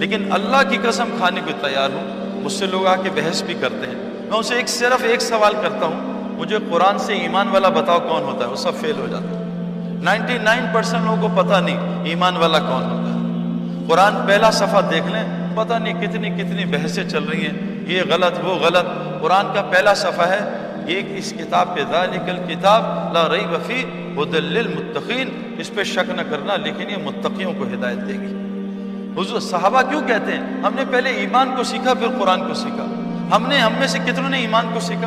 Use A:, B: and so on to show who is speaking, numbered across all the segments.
A: لیکن اللہ کی قسم کھانے کو تیار ہوں، مجھ سے لوگ آ کے بحث بھی کرتے ہیں۔ میں اسے ایک صرف ایک سوال کرتا ہوں، مجھے قرآن سے ایمان والا بتاؤ کون ہوتا ہے؟ وہ سب فیل ہو جاتا ہے نائنٹی نائن پرسینٹ لوگوں کو پتہ نہیں ایمان والا کون ہوتا ہے۔ قرآن پہلا صفحہ دیکھ لیں، پتہ نہیں کتنی کتنی بحثیں چل رہی ہیں۔ یہ غلط، وہ غلط۔ قرآن کا پہلا صفحہ ہے، ایک اس کتاب پہ، ذالک الکتاب لا ریب فی ہدی للمتقین۔ اس پہ شک نہ کرنا، لیکن یہ متقیوں کو ہدایت دے گی۔ حضور، صحابہ کیوں کہتے ہیں؟ ہم نے پہلے ایمان کو سیکھا، پھر قرآن کو سیکھا۔ ہم نے، ہم میں سے کتنوں نے ایمان کو سیکھا؟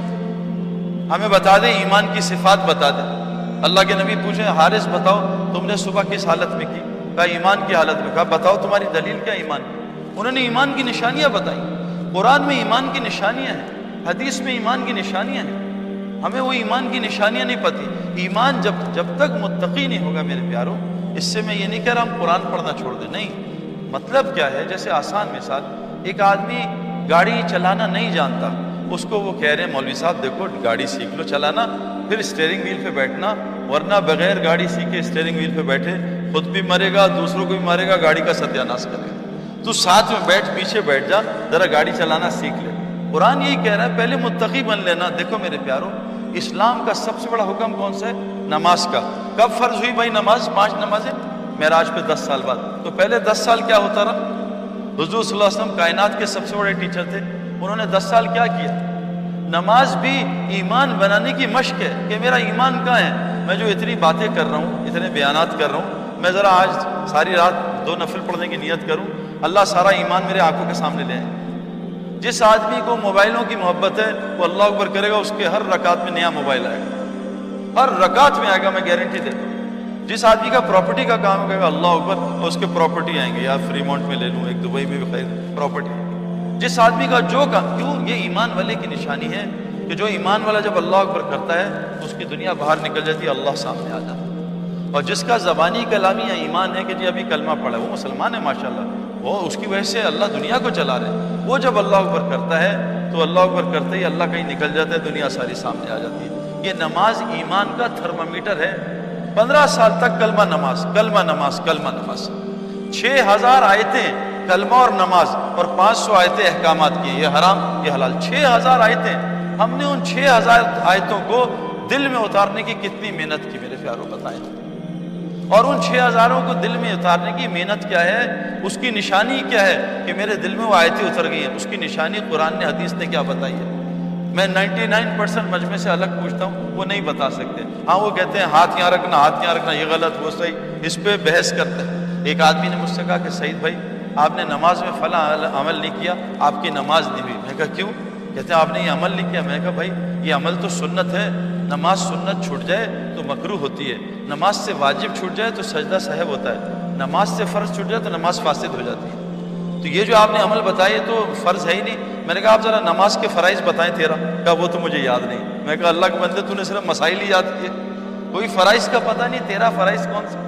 A: ہمیں بتا دیں، ایمان کی صفات بتا دیں۔ اللہ کے نبی پوچھیں، حارث بتاؤ، تم نے صبح کس حالت میں کی؟ کہا، ایمان کی حالت میں۔ کہا، بتاؤ تمہاری دلیل کیا ایمان کی؟ انہوں نے ایمان کی نشانیاں بتائیں۔ قرآن میں ایمان کی نشانیاں ہیں، حدیث میں ایمان کی نشانیاں ہیں۔ ہمیں وہ ایمان کی نشانیاں نہیں پتہ۔ ایمان جب جب تک متقی نہیں ہوگا میرے پیاروں، اس سے میں یہ نہیں کہہ رہا ہم قرآن پڑھنا چھوڑ دیں۔ نہیں مطلب کیا ہے؟ جیسے آسان مثال، ایک آدمی گاڑی چلانا نہیں جانتا، اس کو وہ کہہ رہے ہیں، مولوی صاحب دیکھو، گاڑی سیکھ لو چلانا، پھر اسٹیئرنگ ویل پہ بیٹھنا، ورنہ بغیر گاڑی سیکھے اسٹیئرنگ ویل پہ بیٹھے، خود بھی مرے گا، دوسروں کو بھی مارے گا، گاڑی کا ستیہ ناش کرے گا۔ تو ساتھ میں بیٹھ، پیچھے بیٹھ جا، ذرا گاڑی چلانا سیکھ لے۔ قرآن یہی کہہ رہا ہے، پہلے متقی بن لینا۔ دیکھو میرے پیاروں، اسلام کا سب سے بڑا حکم کون سا ہے؟ نماز کا۔ کب فرض ہوئی بھائی نماز؟ پانچ نمازیں۔ معراج پہ دس سال بعد۔ تو پہلے دس سال کیا ہوتا رہا؟ حضور صلی اللہ علیہ وسلم کائنات کے سب سے بڑے ٹیچر تھے۔ انہوں نے دس سال کیا کیا؟ نماز بھی ایمان بنانے کی مشق ہے کہ میرا ایمان کہاں ہے؟ میں جو اتنی باتیں کر رہا ہوں، اتنے بیانات کر رہا ہوں، میں ذرا آج ساری رات دو نفل پڑھنے کی نیت کروں۔ اللہ سارا ایمان میرے آنکھوں کے سامنے لے آئے۔ جس آدمی کو موبائلوں کی محبت ہے، وہ اللہ اکبر کرے گا، اس کے ہر رکعت میں نیا موبائل آئے گا۔ ہر رکعت میں آئے گا، میں گارنٹی دیتا ہوں۔ جس آدمی کا پراپرٹی کا کام کرے گا اللہ اکبر، اس کے پراپرٹی آئیں گے۔ یا فری مونٹ میں لے لوں، ایک دبئی میں بھی خیر پراپرٹی جس آدمی کا جو کام، کیوں یہ ایمان والے کی نشانی ہے کہ جو ایمان والا جب اللہ اکبر کرتا ہے تو اس کی دنیا باہر نکل جاتی ہے، اللہ سامنے آ جاتا اور جس کا زبانی کلامی یا ایمان ہے کہ جی ابھی کلمہ پڑھا وہ مسلمان ہے ماشاء اللہ وہ اس کی وجہ سے اللہ دنیا کو چلا رہے ہیں وہ جب اللہ اکبر کرتا ہے، تو اللہ اکبر کرتے ہی اللہ کہیں نکل جاتا ہے، دنیا ساری سامنے آ جاتی ہے۔ یہ نماز ایمان کا تھرمامیٹر ہے۔ پندرہ سال تک کلمہ نماز کلمہ نماز کلمہ نماز۔ چھ ہزار آیتیں کلمہ اور نماز اور پانچ سو آیتیں احکامات کی، یہ حرام، یہ حلال۔ چھ ہزار آیتیں۔ ہم نے ان چھ ہزار آیتوں کو دل میں اتارنے کی کتنی محنت کی، میرے پیاروں، بتائیں۔ اور ان چھ ہزاروں کو دل میں اتارنے کی محنت کیا ہے؟ اس کی نشانی کیا ہے کہ میرے دل میں وہ آیتیں اتر گئی ہیں؟ اس کی نشانی قرآن نے، حدیث نے کیا بتائی ہے؟ میں نائنٹی نائن پرسینٹ مجمع سے الگ پوچھتا ہوں، وہ نہیں بتا سکتے۔ ہاں وہ کہتے ہیں، ہاتھ یہاں رکھنا، ہاتھ یہاں رکھنا، یہ غلط، وہ صحیح۔ اس پہ بحث کرتے ہیں۔ ایک آدمی نے مجھ سے کہا کہ، سعید بھائی، آپ نے نماز میں فلاں عمل نہیں کیا، آپ کی نماز نہیں ہوئی۔ میں کہا، کیوں؟ کہتے ہیں، آپ نے یہ عمل نہیں کیا۔ میں کہا، بھائی، یہ عمل تو سنت ہے۔ نماز سنت چھوٹ جائے تو مکرو ہوتی ہے۔ نماز سے واجب چھوٹ جائے تو سجدہ صاحب ہوتا ہے۔ نماز سے فرض چھوٹ جائے تو نماز فاسد ہو جاتی ہے۔ تو یہ جو آپ نے عمل بتائی تو فرض ہے ہی نہیں۔ میں نے کہا آپ ذرا نماز کے فرائض بتائیں تیرا۔ کہا وہ تو مجھے یاد نہیں۔ میں کہا اللہ کے بندے، تو نے صرف مسائل ہی یاد کیے۔ کوئی فرائض کا پتہ نہیں تیرا فرائض کون سا۔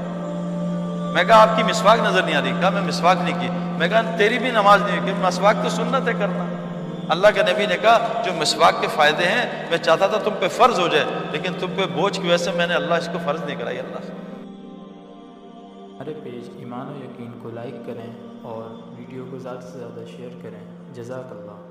A: میں کہا آپ کی مسواک نظر نہیں آ رہی۔ کہا میں مسواک نہیں کی۔ میں کہا تیری بھی نماز نہیں کہ مسواک تو سنت ہے کرنا۔ اللہ کے نبی نے کہا جو مسواک کے فائدے ہیں، میں چاہتا تھا تم پہ فرض ہو جائے، لیکن تم پہ بوجھ کی وجہ سے میں نے اللہ اس کو فرض نہیں کرائی اللہ سے۔
B: ہمارے پیج ایمان و یقین کو لائک کریں اور ویڈیو کو زیادہ سے زیادہ شیئر کریں۔ جزاک اللہ۔